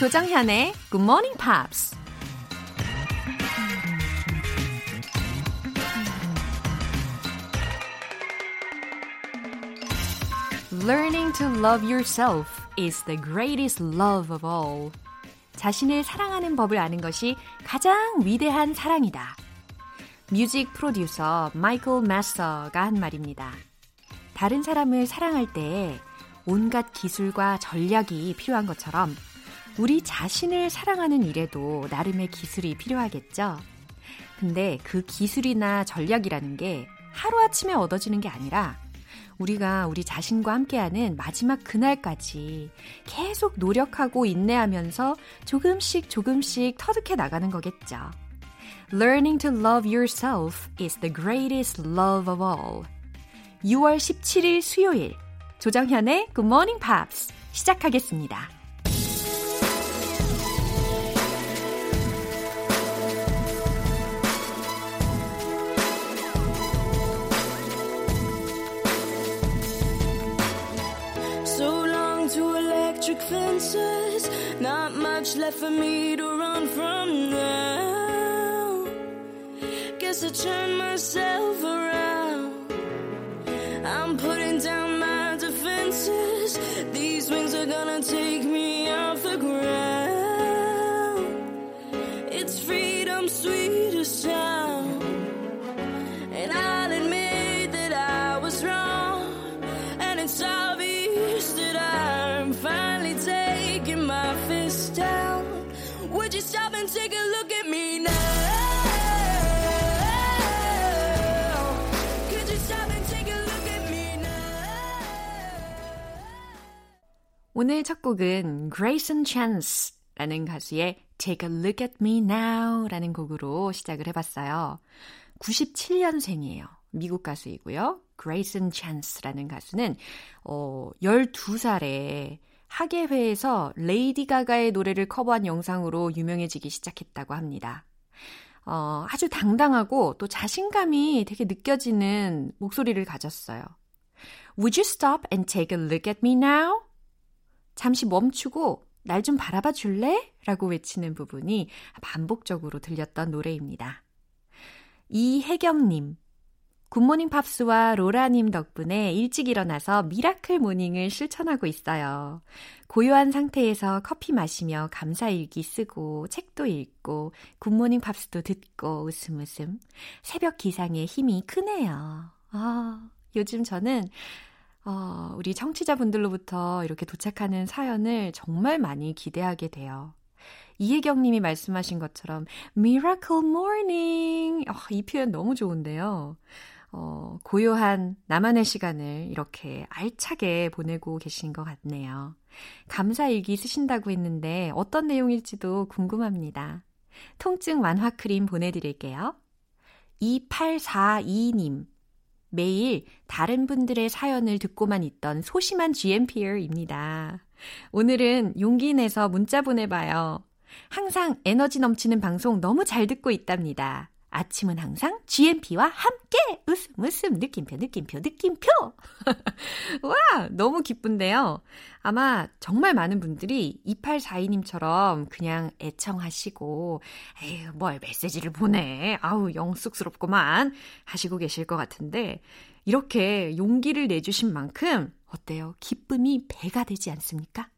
조정현의 Good Morning Pops. Learning to love yourself is the greatest love of all. 자신을 사랑하는 법을 아는 것이 가장 위대한 사랑이다. 뮤직 프로듀서 마이클 마서가 한 말입니다. 다른 사람을 사랑할 때 온갖 기술과 전략이 필요한 것처럼 우리 자신을 사랑하는 일에도 나름의 기술이 필요하겠죠. 근데 그 기술이나 전략이라는 게 하루아침에 얻어지는 게 아니라 우리가 우리 자신과 함께하는 마지막 그날까지 계속 노력하고 인내하면서 조금씩 조금씩 터득해 나가는 거겠죠. Learning to love yourself is the greatest love of all. 6월 17일 수요일 조정현의 Good Morning Pops 시작하겠습니다. Fences. Not much left for me to run from now. Guess I turned myself around. I'm putting down my defenses. These wings are gonna take me 오늘 첫 곡은 Grayson Chance 라는 가수의 Take a Look at Me Now 라는 곡으로 시작을 해봤어요. 97년생이에요. 미국 가수이고요. Grayson Chance라는 가수는 어, 12살에 하계회에서 레이디 가가의 노래를 커버한 영상으로 유명해지기 시작했다고 합니다. 어, 아주 당당하고 또 자신감이 되게 느껴지는 목소리를 가졌어요. Would you stop and take a look at me now? 잠시 멈추고 날 좀 바라봐 줄래? 라고 외치는 부분이 반복적으로 들렸던 노래입니다. 이혜경님, 굿모닝 팝스와 로라님 덕분에 일찍 일어나서 miracle morning을 실천하고 있어요. 고요한 상태에서 커피 마시며 감사일기 쓰고 책도 읽고 굿모닝 팝스도 듣고 웃음 웃음. 새벽 기상에 힘이 크네요. 아, 요즘 저는 어, 우리 청취자분들로부터 이렇게 도착하는 사연을 정말 많이 기대하게 돼요. 이혜경 님이 말씀하신 것처럼 Miracle Morning. 어, 이 표현 너무 좋은데요. 어, 고요한 나만의 시간을 이렇게 알차게 보내고 계신 것 같네요. 감사 일기 쓰신다고 했는데 어떤 내용일지도 궁금합니다. 통증 완화 크림 보내드릴게요. 2842님. 매일 다른 분들의 사연을 듣고만 있던 소심한 GMPR입니다. 오늘은 용기 내서 문자 보내봐요. 항상 에너지 넘치는 방송 너무 잘 듣고 있답니다. 아침은 항상 GMP와 함께 웃음 웃음 느낌표 느낌표 느낌표 와 너무 기쁜데요. 아마 정말 많은 분들이 2842님처럼 그냥 애청하시고 에휴 뭘 메시지를 보내 아우 영쑥스럽구만 하시고 계실 것 같은데 이렇게 용기를 내주신 만큼 어때요? 기쁨이 배가 되지 않습니까?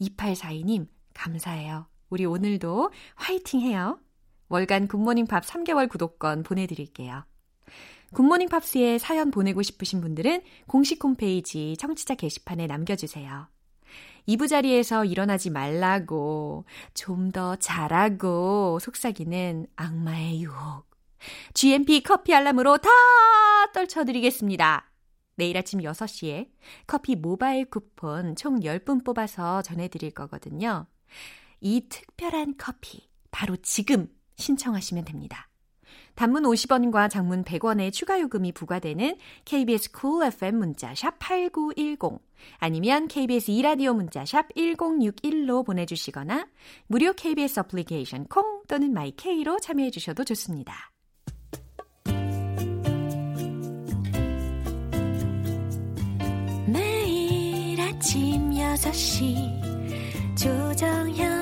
2842님 감사해요. 우리 오늘도 화이팅 해요. 월간 굿모닝 팝 3개월 구독권 보내드릴게요. 굿모닝 팝스에 사연 보내고 싶으신 분들은 공식 홈페이지 청취자 게시판에 남겨주세요. 2부 자리에서 일어나지 말라고, 좀 더 잘하고 속삭이는 악마의 유혹. GMP 커피 알람으로 다 떨쳐드리겠습니다. 내일 아침 6시에 커피 모바일 쿠폰 총 10분 뽑아서 전해드릴 거거든요. 이 특별한 커피, 바로 지금 신청하시면 됩니다. 단문 50원과 장문 100원의 추가 요금이 부과되는 KBS cool FM 문자 샵 8910 아니면 KBS 이라디오 문자 샵 1061로 보내 주시거나 무료 KBS 어플리케이션 콩 또는 마이케이로 참여해 주셔도 좋습니다. 매일 아침 6시 조정현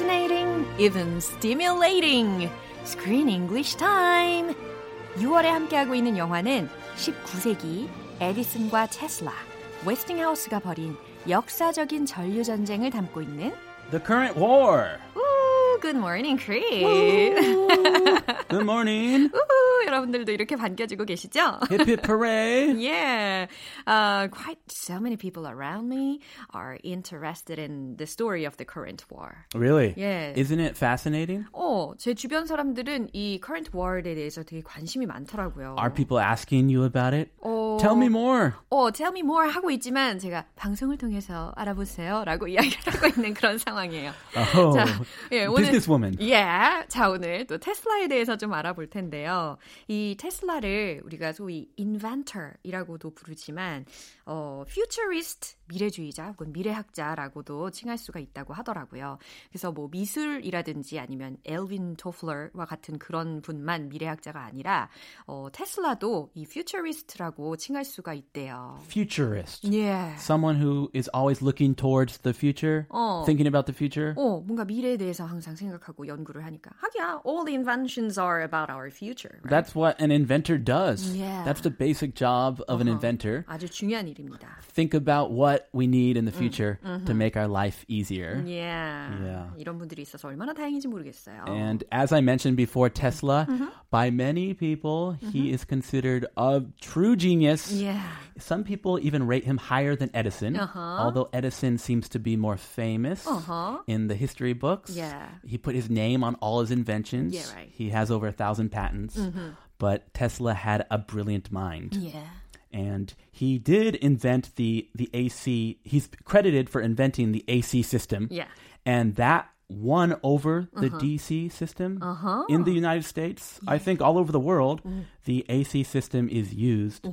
Fascinating, even stimulating. Screen English Time. 6월에 함께하고 있는 영화는 19세기 에디슨과 테슬라, 웨스팅하우스가 벌인 역사적인 전류 전쟁을 담고 있는 The current war. Ooh, Good morning, Chris. Good morning. 우후, 여러분들도 이렇게 반겨주고 계시죠? Hip hip hooray. Yeah. Uh, quite so many people around me are interested in the story of the current war. Really? Yeah. Isn't it fascinating? 어, 제 주변 사람들은 이 current war에 대해서 되게 관심이 많더라고요. Are people asking you about it? 어, Tell me more. 어, tell me more 하고 있지만 제가 방송을 통해서 알아보세요라고 이야기를 하고 있는 그런 상황이에요. Oh, 자, 예, 오늘 businesswoman. 예. 자, 오늘 또 테슬라에 대해서 좀 알아볼 텐데요. 이 테슬라를 우리가 소위 inventor이라고도 부르지만 어, futurist 미래주의자 혹은 미래학자라고도 칭할 수가 있다고 하더라고요. 그래서 뭐 미술이라든지 아니면 엘빈 토플러와 같은 그런 분만 미래학자가 아니라 어, 테슬라도 이 futurist라고 칭할 수가 있대요. Futurist. 예. Someone who is always looking towards the future, 어. thinking about the future. 어, 뭔가 미래에 대해서 항상 생각하고 연구를 하니까. 하기야, all the inventions are about our future. right? That's what an inventor does. Yeah. That's the basic job of an inventor. 아주 중요한 일입니다. Think about what we need in the future to make our life easier. Yeah. Yeah. 이런 분들이 있어서 얼마나 다행인지 모르겠어요. And as I mentioned before, Tesla, by many people, he is considered a true genius. yeah. Some people even rate him higher than Edison, Uh-huh. although Edison seems to be more famous Uh-huh. in the history books. Yeah. He put his name on all his inventions. Yeah, right. Mm-hmm. He has over a thousand patents. But Tesla had a brilliant mind. Yeah. And he did invent the, the AC. He's credited for inventing the AC system. Yeah. And that won over the Uh-huh. DC system in the United States. I think all over the world, Mm. the AC system is used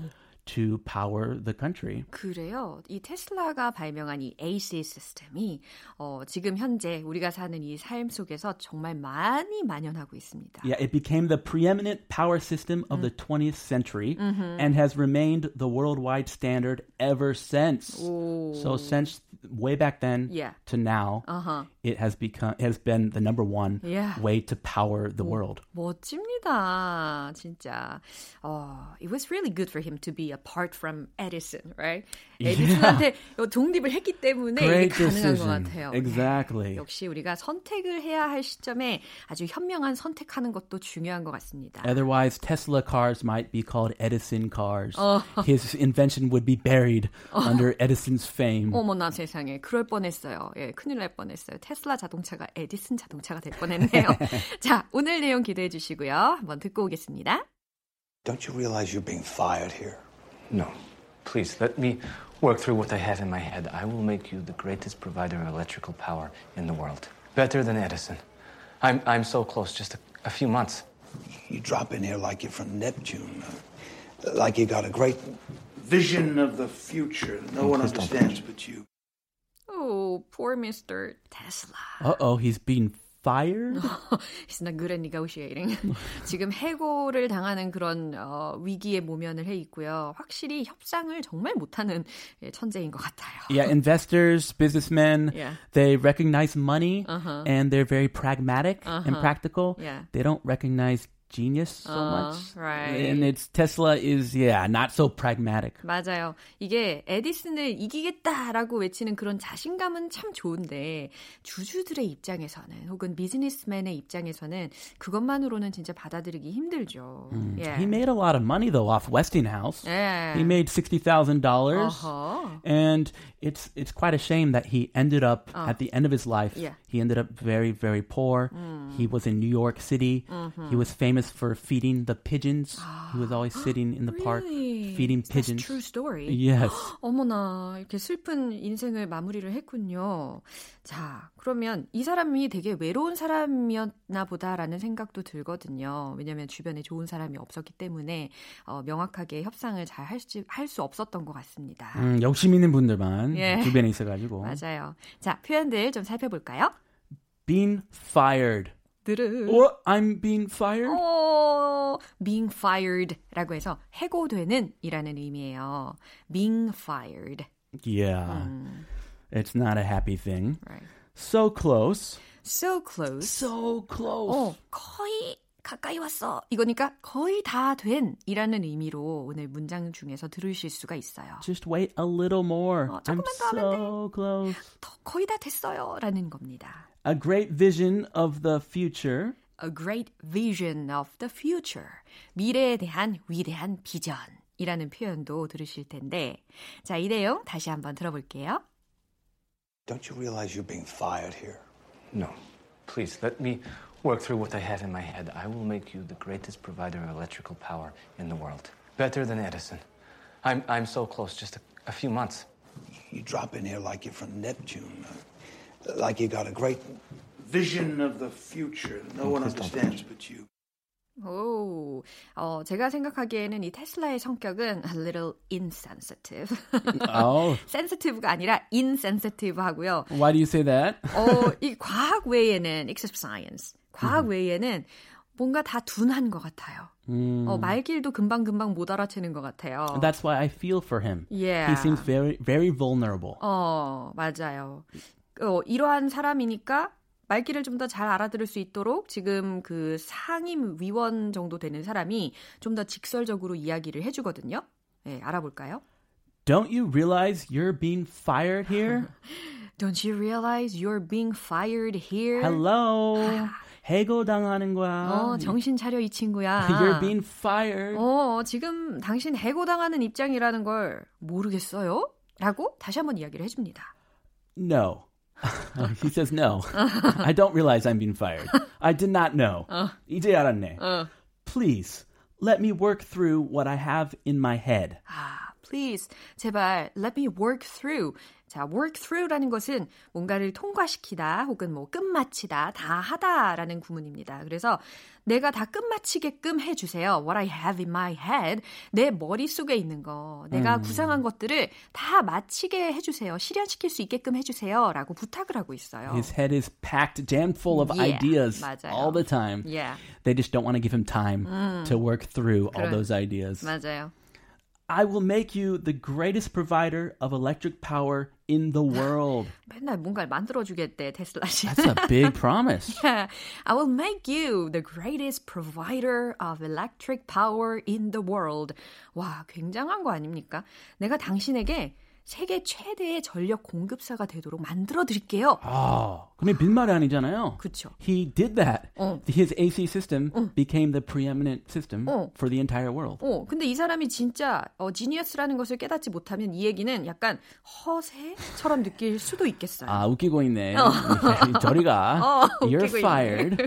to power the country. 그래요. 이 테슬라가 발명한 이 AC 시스템이 어, 지금 현재 우리가 사는 이 삶 속에서 정말 많이 만연하고 있습니다. Yeah, it became the preeminent power system of the Mm. 20th century Mm-hmm. and has remained the worldwide standard ever since. So since way back then Yeah. to now, Uh-huh. it has become it has been the number one Yeah. way to power the world. 멋집니다. 진짜. 어, it was really good for him to be apart from Edison, right? 에디슨한테 독립을 했기 때문에 이게 Great 가능한 것 decision. 같아요. Exactly. 역시 우리가 선택을 해야 할 시점에 아주 현명한 선택하는 것도 중요한 것 같습니다. Otherwise, Tesla cars might be called Edison cars. His invention would be buried under Edison's fame. 어머나 세상에 그럴 뻔했어요. 예, 큰일 날 뻔했어요. 테슬라 자동차가 에디슨 자동차가 될 뻔했네요. 자, 오늘 내용 기대해 주시고요. 한번 듣고 오겠습니다. Don't you realize you're being fired here? No. Please, let me work through what I have in my head. I will make you the greatest provider of electrical power in the world. Better than Edison. I'm, I'm so close, just a, a few months. You drop in here like you're from Neptune, uh, like you got a great vision of the future that no one please don't understands but you. Oh, poor Mr. Tesla. Uh oh, he's being fired? He's not good at negotiating. 지금 해고를 당하는 그런 어, 위기에 모면을 해 있고요. 확실히 협상을 정말 못하는 예, 천재인 것 같아요. yeah, investors, businessmen, Yeah. they recognize money and they're very pragmatic and practical. Yeah. They don't recognize genius so Uh, much. right. And it's Tesla is yeah, not so pragmatic. 맞아요. 이게 에디슨을 이기겠다라고 외치는 그런 자신감은 참 좋은데 주주들의 입장에서는 혹은 비즈니스맨의 입장에서는 그것만으로는 진짜 받아들이기 힘들죠. 예. He made a lot of money though off Westinghouse. 예. He made sixty thousand dollars, 어허. and it's it's quite a shame that he ended up at the end of his life. Yeah. He ended up very very poor. He was in New York City. Mm-hmm. He was famous for feeding the pigeons. he was always sitting in the really? park feeding pigeons. True story. Yes. 어머나 이렇게 슬픈 인생을 마무리를 했군요. 자, 그러면 이 사람이 되게 외로운 사람이었나 보다라는 생각도 들거든요. 왜냐하면 주변에 좋은 사람이 없었기 때문에 어, 명확하게 협상을 잘 할수 할 수 없었던 것 같습니다. 음, 욕심 있는 분들만 예. 주변에 있어가지고. 맞아요. 자, 표현들 좀 살펴볼까요? Being fired. 드르. What? I'm being fired? 어, being fired라고 해서 해고되는 이라는 의미예요. being fired. Yeah. 음, It's not a happy thing. right. So close. So close. So close. 어, 거의 가까이 왔어. 이거니까 거의 다 된 이라는 의미로 오늘 문장 중에서 들으실 수가 있어요. Just wait a little more. 어, I'm 조금만 더 하면 so close. 더 거의 다 됐어요. 라는 겁니다. A great vision of the future. A great vision of the future. 미래에 대한 위대한 비전. 이라는 표현도 들으실 텐데. 자, 이 내용 다시 한번 들어볼게요. Don't you realize you're being fired here? No. Please, let me work through what I have in my head. I will make you the greatest provider of electrical power in the world. Better than Edison. I'm, I'm so close, just a, a few months. You drop in here like you're from Neptune, uh, like you got a great vision of the future. No one please don't understands but you. 오, 어, 제가 생각하기에는 이 테슬라의 성격은 a little insensitive. Oh, sensitive가 아니라 insensitive 하고요. why do you say that? 어, 이 과학 외에는 except science. 과학 외에는 뭔가 다 둔한 것 같아요. 어, 말길도 금방금방 못 알아채는 것 같아요. That's why I feel for him. Yeah. He seems very, very vulnerable. 어, 맞아요. 어, 이러한 사람이니까 말귀를 좀 더 잘 알아들을 수 있도록 지금 그 상임 위원 정도 되는 사람이 좀 더 직설적으로 이야기를 해주거든요. 네, 알아볼까요? Don't you realize you're being fired here? Don't you realize you're being fired here? Hello. 해고당하는 거야. 어, 정신 차려 이 친구야. You're being fired. 어, 지금 당신 해고당하는 입장이라는 걸 모르겠어요? 라고 다시 한번 이야기를 해줍니다. No. he says, No, I don't realize I'm being fired. I did not know. Uh. uh. Please let me work through what I have in my head. Ah, please, 제발 let me work through 자, work through라는 것은 뭔가를 통과시키다 혹은 뭐 끝마치다, 다 하다라는 구문입니다. 그래서 내가 다 끝마치게끔 해주세요. What I have in my head. 내 머릿속에 있는 거, 내가 구상한 것들을 다 마치게 해주세요. 실현시킬 수 있게끔 해주세요. 라고 부탁을 하고 있어요. His head is packed, jammed full of Yeah, ideas 맞아요. all the time. Yeah, They just don't want to give him time to work through all 그래. those ideas. 맞아요. I will make you the greatest provider of electric power in the world. 맨날 뭔가를 만들어 주겠대, 테슬라 씨. That's a big promise. Yeah, I will make you the greatest provider of electric power in the world. 와, 굉장한 거 아닙니까? 내가 당신에게 세계 최대의 전력 공급사가 되도록 만들어 드릴게요. 아, 근데 빈말이 아니잖아요. 그쵸. He did that. 어. His AC system became the preeminent system 어. for the entire world. 어, 근데 이 사람이 진짜 어, 지니어스라는 것을 깨닫지 못하면 이 얘기는 약간 허세처럼 느낄 수도 있겠어요. 아, 웃기고 있네. 저리 가. 어, You're fired.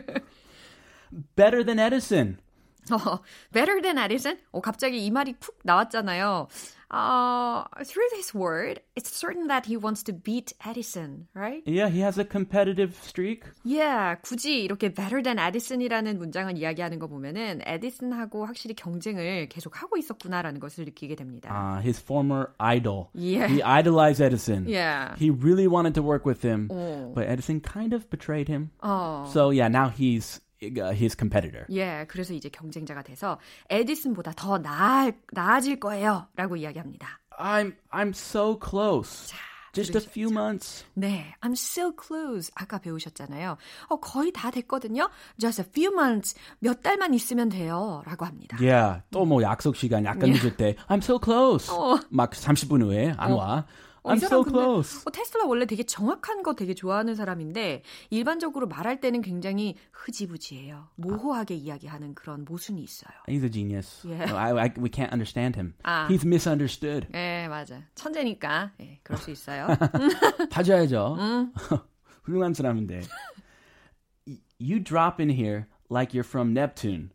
Better than Edison. 어, better than Edison? 어, 갑자기 이 말이 쿡 나왔잖아요. 어, through this word, it's certain that he wants to beat Edison, right? Yeah, he has a competitive streak. Yeah, 굳이 이렇게 better than Edison이라는 문장을 이야기하는 거 보면은 에디슨하고 확실히 경쟁을 계속 하고 있었구나라는 것을 느끼게 됩니다. Uh, his former idol. Yeah. He idolized Edison. Yeah. He really wanted to work with him, 어. but Edison kind of betrayed him. 어. So yeah, now he's uh, his competitor. 예, 그래서 이제 경쟁자가 돼서 에디슨보다 더 나아, 나아질 거예요. 라고 이야기합니다. I'm I'm so close. Just a 들으셨죠? few months. 네, I'm so close. 아까 배우셨잖아요. 어, 거의 다 됐거든요. Just a few months. 몇 달만 있으면 돼요. 라고 합니다. Yeah. 또 뭐 약속 시간 약간 늦을 때 I'm so close. 막 30분 후에 안 와. 어, 이 I'm 사람 so 근데 close. 어, 테슬라 원래 되게 정확한 거 되게 좋아하는 사람인데 일반적으로 말할 때는 굉장히 흐지부지해요. 모호하게 이야기하는 그런 모순이 있어요. He's a genius. Yeah. I, I, we can't understand him. 아. He's misunderstood. 예, 맞아. 천재니까 예, 그럴 수 있어요. 봐줘야죠. 음. 훌륭한 사람인데. You drop in here like you're from Neptune,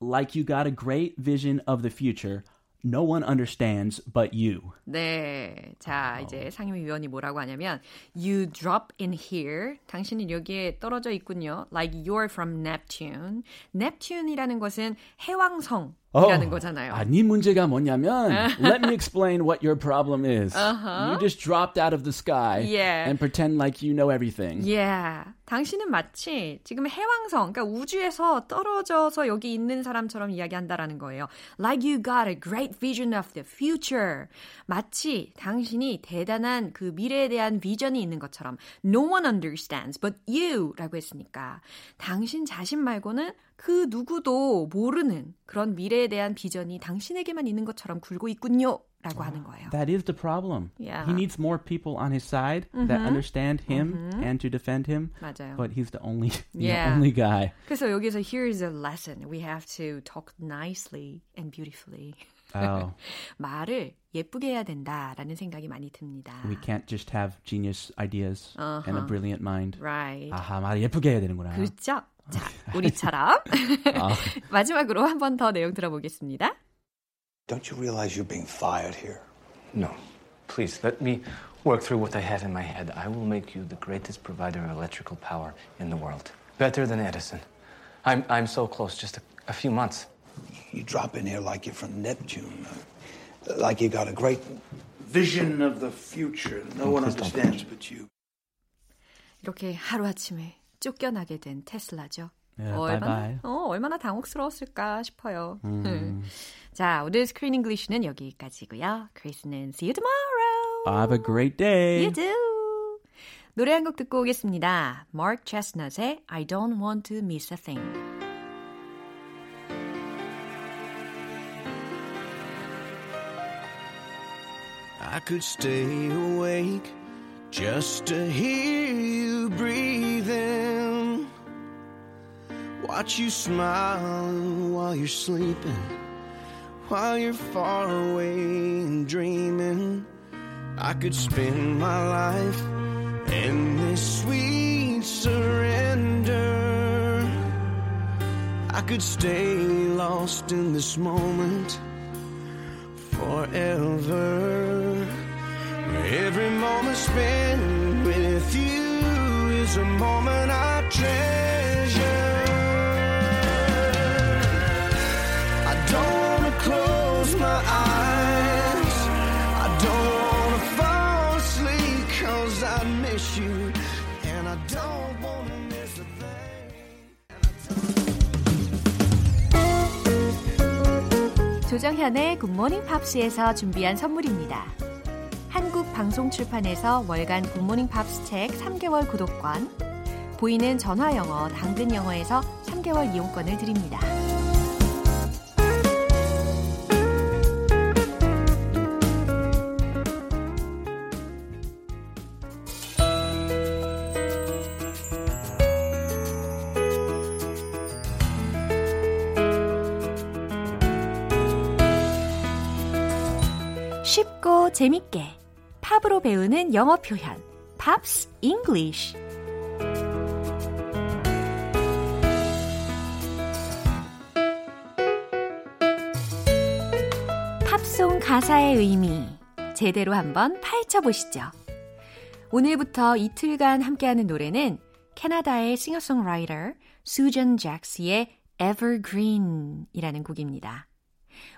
like you got a great vision of the future. No one understands but you. 네. 자, 이제 상임위원이 뭐라고 하냐면 You drop in here. 당신은 여기에 떨어져 있군요. Like you're from Neptune. Neptune이라는 것은 해왕성 이라는 거잖아요. 아니 문제가 뭐냐면 let me explain what your problem is. Uh-huh. You just dropped out of the sky yeah. and pretend like you know everything. Yeah. 당신은 마치 지금 해왕성, 그러니까 우주에서 떨어져서 여기 있는 사람처럼 이야기한다라는 거예요. Like you got a great vision of the future. 마치 당신이 대단한 그 미래에 대한 비전이 있는 것처럼 No one understands but you라고 했으니까 당신 자신 말고는 그 누구도 모르는 그런 미래에 대한 비전이 당신에게만 있는 것처럼 굴고 있군요. 라고 하는 거예요. That is the problem. Yeah. He needs more people on his side mm-hmm. that understand him mm-hmm. and to defend him. 맞아요. But he's the only the yeah. only guy. 그래서 여기서 here's a lesson. We have to talk nicely and beautifully. Oh. 말을 예쁘게 해야 된다라는 생각이 많이 듭니다. We can't just have genius ideas uh-huh. and a brilliant mind. Right. 아하, 말을 예쁘게 해야 되는구나. 그렇죠. 자, 우리처럼 마지막으로 한 번 더 내용 들어보겠습니다. Don't you realize you're being fired here? No. Please, let me work through what I have in my head. I will make you the greatest provider of electrical power in the world. Better than Edison. I'm, I'm so close, just a, a few months. You drop in here like you're from Neptune, uh, like you got a great vision of the future. No one understands but you. 이렇게 하루아침에 쫓겨나게 된 테슬라죠. Yeah, 얼마나, bye-bye. 어, 얼마나 당혹스러웠을까 싶어요. 음. 자, 오늘 스크린 잉글리시는 여기까지고요. 크리스는 see you tomorrow. Have a great day. You do. 노래 한 곡 듣고 오겠습니다. Mark Chestnut의 I Don't Want to Miss a Thing. I could stay awake just to hear you breathing. Watch you smile while you're sleeping, while you're far away and dreaming. I could spend my life in this sweet surrender. I could stay lost in this moment forever. Every moment spent with you is a moment I treasure. I don't wanna close my eyes. I don't wanna fall asleep cause I miss you. And I don't wanna miss a thing. 조정현의 굿모닝 팝스에서 준비한 선물입니다. 방송 출판에서 월간 굿모닝 팝스 책 3개월 구독권, 보이는 전화 영어, 당근 영어에서 3개월 이용권을 드립니다. 쉽고 재밌게 팝으로 배우는 영어 표현 Pops English 팝송 가사의 의미 제대로 한번 파헤쳐 보시죠. 오늘부터 이틀간 함께하는 노래는 캐나다의 싱어송라이터 수전 잭스의 Evergreen이라는 곡입니다.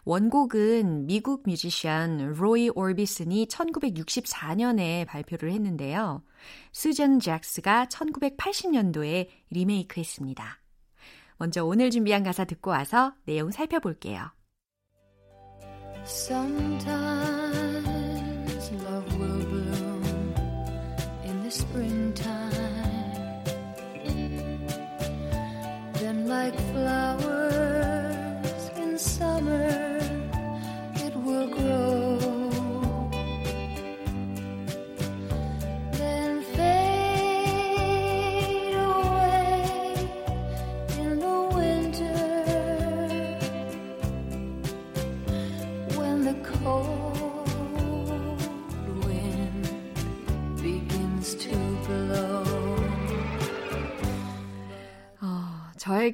원곡은 미국 뮤지션 로이 올비슨이 1964년에 발표를 했는데요. 수전 잭스가 1980년도에 리메이크했습니다. 먼저 오늘 준비한 가사 듣고 와서 내용 살펴볼게요. Sometimes love will bloom in the springtime. Then, like flowers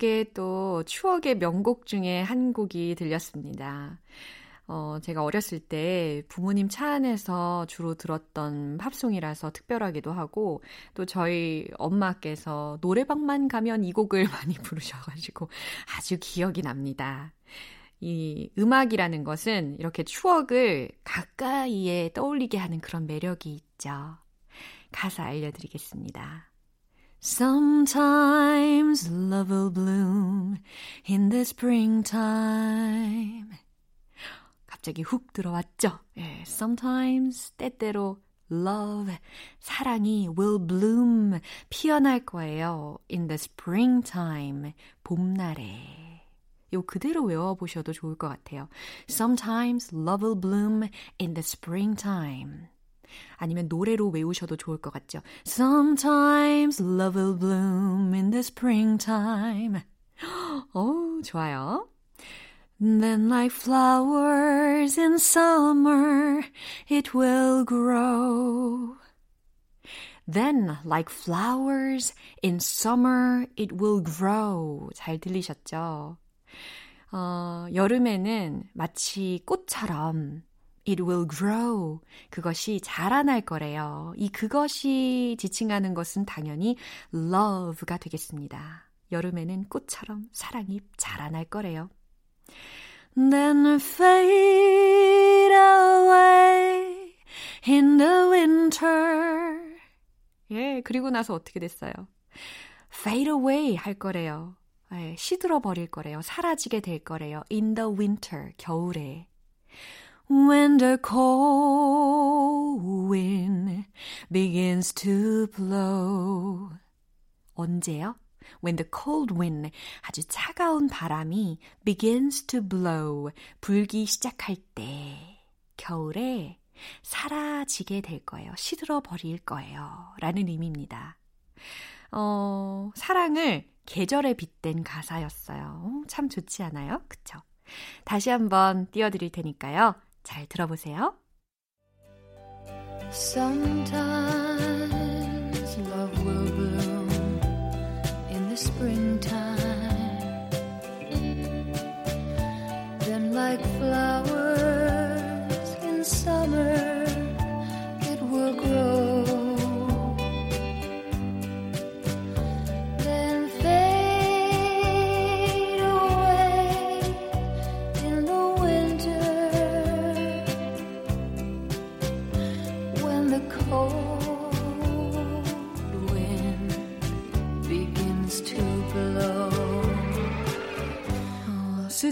저에게 또 추억의 명곡 중에 한 곡이 들렸습니다. 어, 제가 어렸을 때 부모님 차 안에서 주로 들었던 팝송이라서 특별하기도 하고, 또 저희 엄마께서 노래방만 가면 이 곡을 많이 부르셔가지고 아주 기억이 납니다. 이 음악이라는 것은 이렇게 추억을 가까이에 떠올리게 하는 그런 매력이 있죠. 가사 알려드리겠습니다. Sometimes love will bloom in the springtime. 갑자기 훅 들어왔죠? 예, sometimes 때때로 love, 사랑이 will bloom, 피어날 거예요. in the springtime, 봄날에. 요 그대로 외워보셔도 좋을 것 같아요. Sometimes love will bloom in the springtime. 아니면 노래로 외우셔도 좋을 것 같죠. Sometimes love will bloom in the springtime. 오, 좋아요. Then like flowers in summer it will grow. Then like flowers in summer it will grow. 잘 들리셨죠? 어, 여름에는 마치 꽃처럼 it will grow. 그것이 자라날 거래요. 이 그것이 지칭하는 것은 당연히 love가 되겠습니다. 여름에는 꽃처럼 사랑이 자라날 거래요. Then fade away in the winter. 예, 그리고 나서 어떻게 됐어요? fade away 할 거래요. 예, 시들어 버릴 거래요. 사라지게 될 거래요. in the winter, 겨울에. When the cold wind begins to blow. 언제요? When the cold wind, 아주 차가운 바람이 begins to blow, 불기 시작할 때, 겨울에 사라지게 될 거예요. 시들어 버릴 거예요. 라는 의미입니다. 어, 사랑을 계절에 빗댄 가사였어요. 참 좋지 않아요? 그쵸? 다시 한번 띄워드릴 테니까요. 잘 들어보세요. Sometimes love will bloom in the springtime. Then, like flowers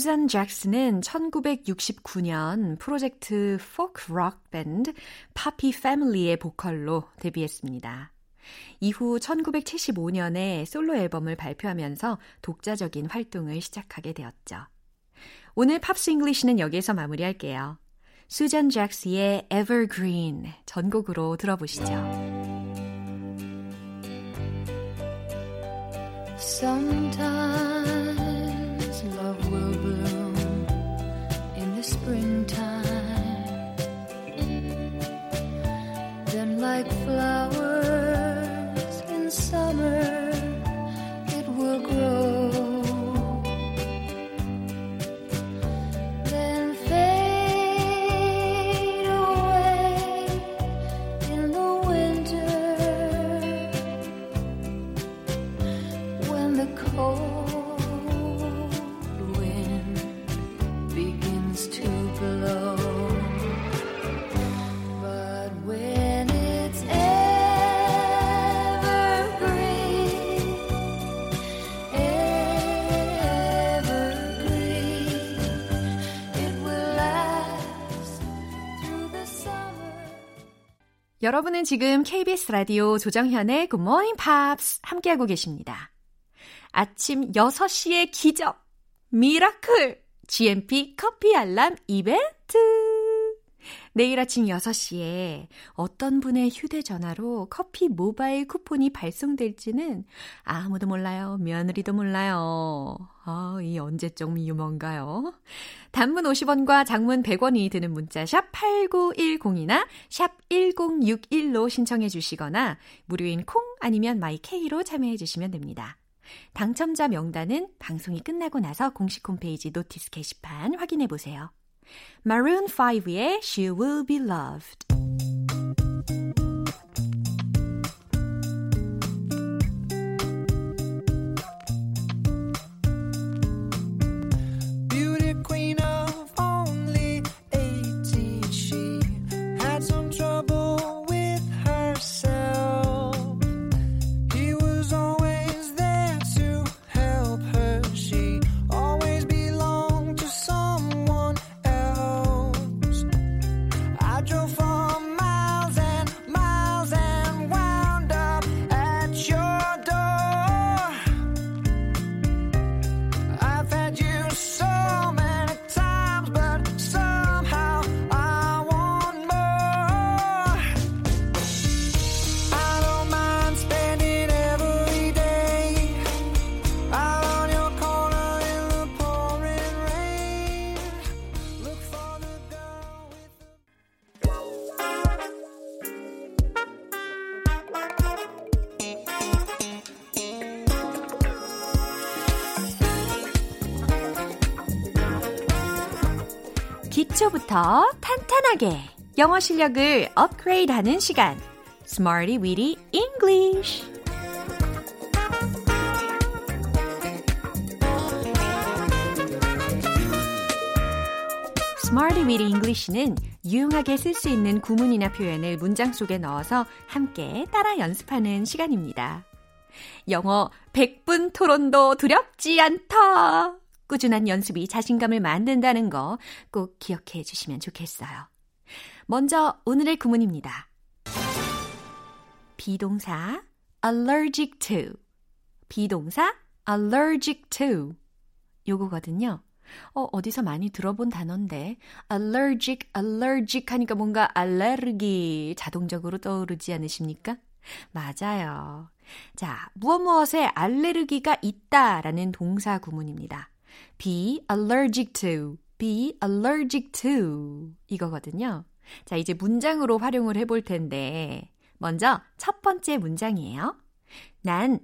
수잔 잭스는 1969년 프로젝트 포크 록 밴드 파피 패밀리의 보컬로 데뷔했습니다. 이후 1975년에 솔로 앨범을 발표하면서 독자적인 활동을 시작하게 되었죠. 오늘 Pops English는 여기에서 마무리할게요. 수잔 잭스의 Evergreen 전곡으로 들어보시죠. Sometimes 여러분은 지금 KBS 라디오 조정현의 Good Morning Pops 함께하고 계십니다. 아침 6시의 기적, miracle, GMP 커피 알람 이벤트. 내일 아침 6시에 어떤 분의 휴대전화로 커피 모바일 쿠폰이 발송될지는 아무도 몰라요. 며느리도 몰라요. 아, 이 언제적 유머인가요? 단문 50원과 장문 100원이 드는 문자 샵 8910이나 샵 1061로 신청해 주시거나 무료인 콩 아니면 my K로 참여해 주시면 됩니다. 당첨자 명단은 방송이 끝나고 나서 공식 홈페이지 notice 게시판 확인해 보세요. Maroon 5의 She Will Be Loved. 기초부터 탄탄하게 영어 실력을 업그레이드 하는 시간. Smarty Weedy English. Smarty Weedy English는 유용하게 쓸 수 있는 구문이나 표현을 문장 속에 넣어서 함께 따라 연습하는 시간입니다. 영어 100분 토론도 두렵지 않다. 꾸준한 연습이 자신감을 만든다는 거 꼭 기억해 주시면 좋겠어요. 먼저 오늘의 구문입니다. 비동사 allergic to 비동사 allergic to 요거거든요. 어, 어디서 많이 들어본 단어인데 allergic, allergic 하니까 뭔가 알레르기 자동적으로 떠오르지 않으십니까? 맞아요. 자, 무엇 무엇에 알레르기가 있다라는 동사 구문입니다. Be allergic to, be allergic to 이거거든요. 자, 이제 문장으로 활용을 해볼 텐데 먼저 첫 번째 문장이에요. 난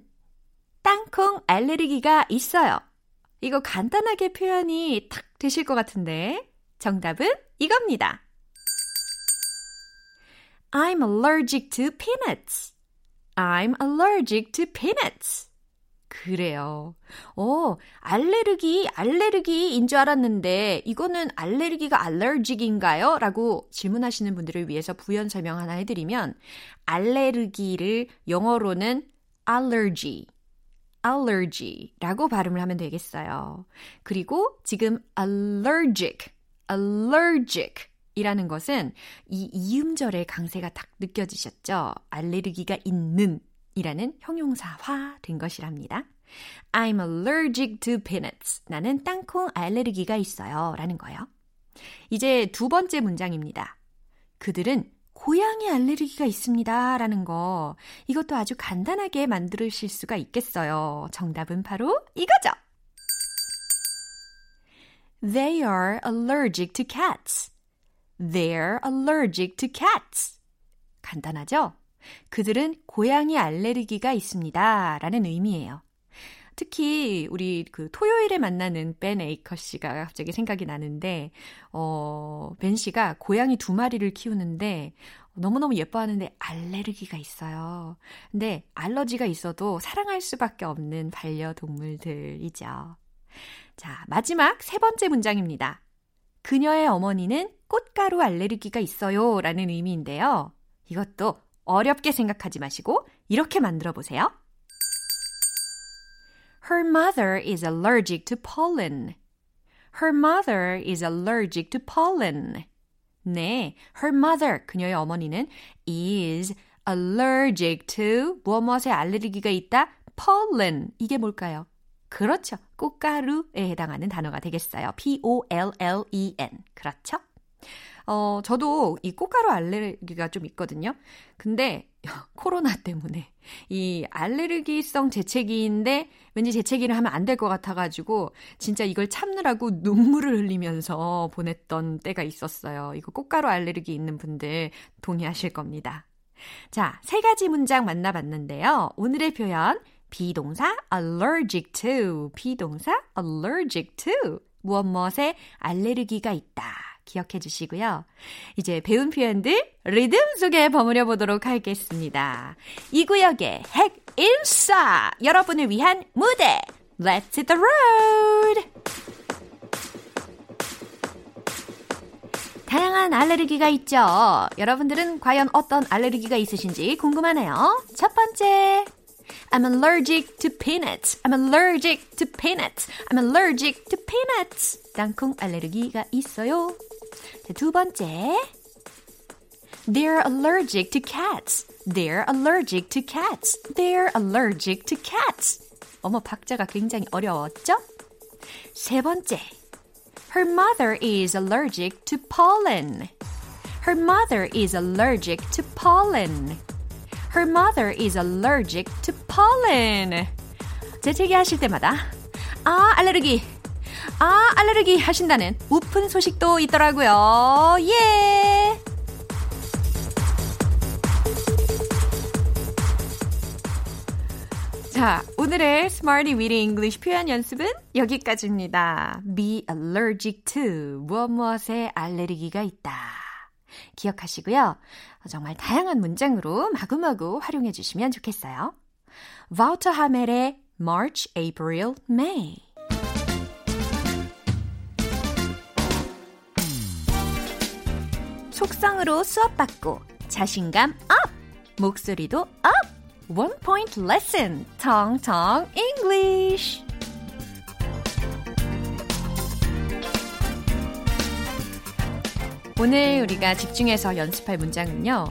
땅콩 알레르기가 있어요. 이거 간단하게 표현이 탁 되실 것 같은데 정답은 이겁니다. I'm allergic to peanuts. I'm allergic to peanuts. 그래요. 어, 알레르기, 알레르기인 줄 알았는데, 이거는 알레르기가 알레르직인가요? 라고 질문하시는 분들을 위해서 부연 설명 하나 해드리면, 알레르기를 영어로는 allergy, allergy라고 발음을 하면 되겠어요. 그리고 지금 allergic, allergic 이라는 것은 이 이음절의 강세가 딱 느껴지셨죠? 알레르기가 있는 이라는 형용사화 된 것이랍니다. I'm allergic to peanuts. 나는 땅콩 알레르기가 있어요. 라는 거요. 이제 두 번째 문장입니다. 그들은 고양이 알레르기가 있습니다. 라는 거. 이것도 아주 간단하게 만드실 수가 있겠어요. 정답은 바로 이거죠. They are allergic to cats. They're allergic to cats. 간단하죠? 그들은 고양이 알레르기가 있습니다. 라는 의미예요. 특히 우리 그 토요일에 만나는 벤 에이커 씨가 갑자기 생각이 나는데 어, 벤 씨가 고양이 두 마리를 키우는데 너무너무 예뻐하는데 알레르기가 있어요. 근데 알러지가 있어도 사랑할 수밖에 없는 반려동물들이죠. 자, 마지막 세 번째 문장입니다. 그녀의 어머니는 꽃가루 알레르기가 있어요. 라는 의미인데요. 이것도 어렵게 생각하지 마시고 이렇게 만들어 보세요. Her mother is allergic to pollen. Her mother is allergic to pollen. 네, her mother, 그녀의 어머니는 is allergic to 무엇무엇에 알레르기가 있다? pollen. 이게 뭘까요? 그렇죠. 꽃가루에 해당하는 단어가 되겠어요. P-O-L-L-E-N. 그렇죠? 어, 저도 이 꽃가루 알레르기가 좀 있거든요. 근데 코로나 때문에 이 알레르기성 재채기인데 왠지 재채기를 하면 안 될 것 같아가지고 진짜 이걸 참느라고 눈물을 흘리면서 보냈던 때가 있었어요. 이거 꽃가루 알레르기 있는 분들 동의하실 겁니다. 자, 세 가지 문장 만나봤는데요. 오늘의 표현 비동사 allergic to, 비동사 allergic to, 무엇 무엇에 알레르기가 있다. 기억해 주시고요. 이제 배운 표현들 리듬 속에 버무려 보도록 하겠습니다. 이 구역의 핵 인싸! 여러분을 위한 무대! Let's hit the road! 다양한 알레르기가 있죠. 여러분들은 과연 어떤 알레르기가 있으신지 궁금하네요. 첫 번째. I'm allergic to peanuts. I'm allergic to peanuts. I'm allergic to peanuts. 땅콩 알레르기가 있어요. 두 번째. They're allergic to cats. They're allergic to cats. They're allergic to cats. 어머, 박자가 굉장히 어려웠죠? 세 번째. Her mother is allergic to pollen. Her mother is allergic to pollen. Her mother is allergic to pollen. 재채기 하실 때마다 아, 알레르기. 아, 알레르기 하신다는 우픈 소식도 있더라고요. 예. 자, 오늘의 Smarty Weedy English 표현 연습은 여기까지입니다. Be allergic to 무엇 무엇에 알레르기가 있다. 기억하시고요. 정말 다양한 문장으로 마구마구 활용해 주시면 좋겠어요. 바우터 하멜의 March, April, May 속성으로 수업 받고 자신감 up! 목소리도 up! One Point Lesson, 텅텅 English. 오늘 우리가 집중해서 연습할 문장은요.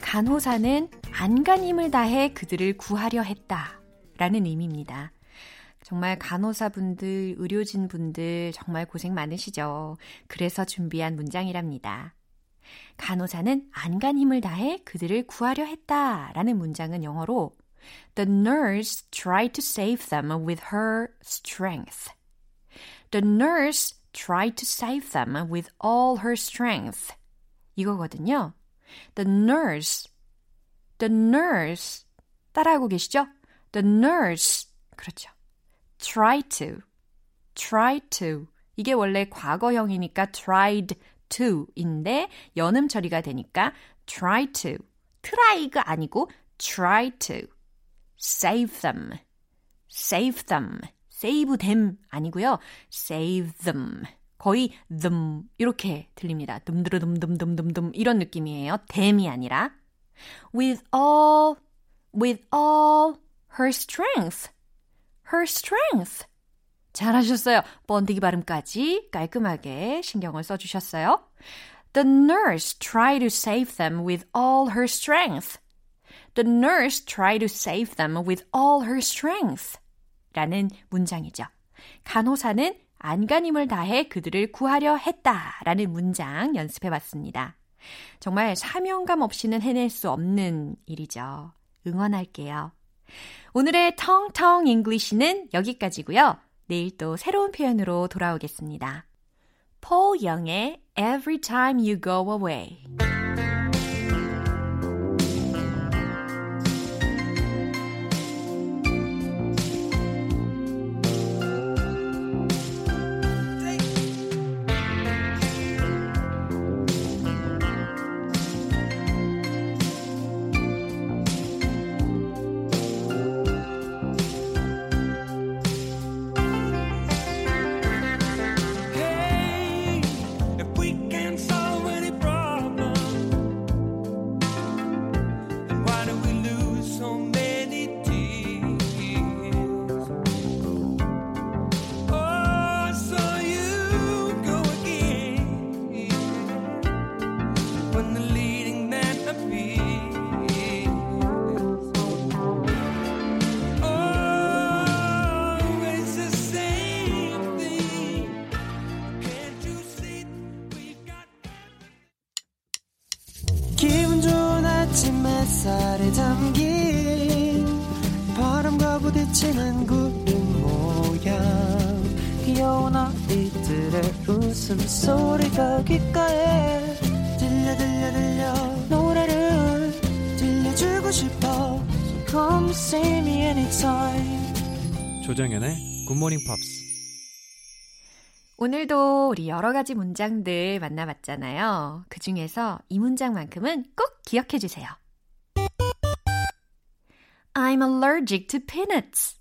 간호사는 안간 힘을 다해 그들을 구하려 했다. 라는 의미입니다. 정말 간호사분들, 의료진분들 정말 고생 많으시죠. 그래서 준비한 문장이랍니다. 간호사는 안간 힘을 다해 그들을 구하려 했다 라는 문장은 영어로 The nurse tried to save them with her strength. The nurse tried to save them with all her strength. 이거거든요. The nurse, the nurse 따라하고 계시죠? The nurse 그렇죠. try to, try to 이게 원래 과거형이니까 tried to인데 연음 처리가 되니까 try to, try가 아니고 try to save them, save them, save them 아니고요. save them. 거의 them 이렇게 들립니다. 듬드르듬듬듬듬듬 이런 느낌이에요. them이 아니라 with all with all her strength. her strength. 잘하셨어요. 번디기 발음까지 깔끔하게 신경을 써주셨어요. The nurse tried to save them with all her strength. The nurse tried to save them with all her strength. 라는 문장이죠. 간호사는 안간힘을 다해 그들을 구하려 했다. 라는 문장 연습해 봤습니다. 정말 사명감 없이는 해낼 수 없는 일이죠. 응원할게요. 오늘의 텅텅 English는 여기까지고요. 내일 또 새로운 표현으로 돌아오겠습니다. 폴 영의 Every Time You Go Away 구름 모양 귀여운 아이들의 웃음소리가 귓가에 들려 들려 들려 노래를 들려주고 싶어 So Come see me anytime. 조정연의 굿모닝 팝스. 오늘도 우리 여러 가지 문장들 만나봤잖아요. 그 중에서 이 문장만큼은 꼭 기억해 주세요. I'm allergic to peanuts.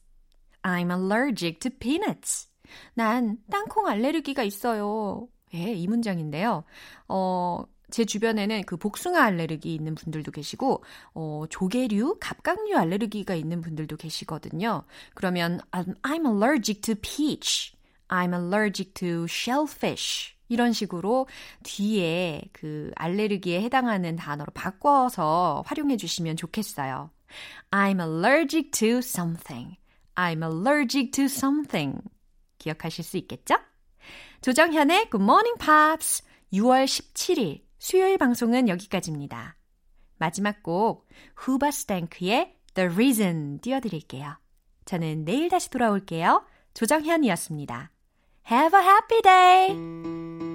I'm allergic to peanuts. 난 땅콩 알레르기가 있어요. 예, 이 문장인데요. 어, 제 주변에는 그 복숭아 알레르기 있는 분들도 계시고, 어, 조개류, 갑각류 알레르기가 있는 분들도 계시거든요. 그러면 I'm, allergic to peach. I'm allergic to shellfish. 이런 식으로 뒤에 그 알레르기에 해당하는 단어로 바꿔서 활용해 주시면 좋겠어요. I'm allergic to something. I'm allergic to something. 기억하실 수 있겠죠? 조정현의 Good Morning Pops 6월 17일 수요일 방송은 여기까지입니다. 마지막 곡 후바스탱크의 The Reason 띄워드릴게요. 저는 내일 다시 돌아올게요. 조정현이었습니다. Have a happy day!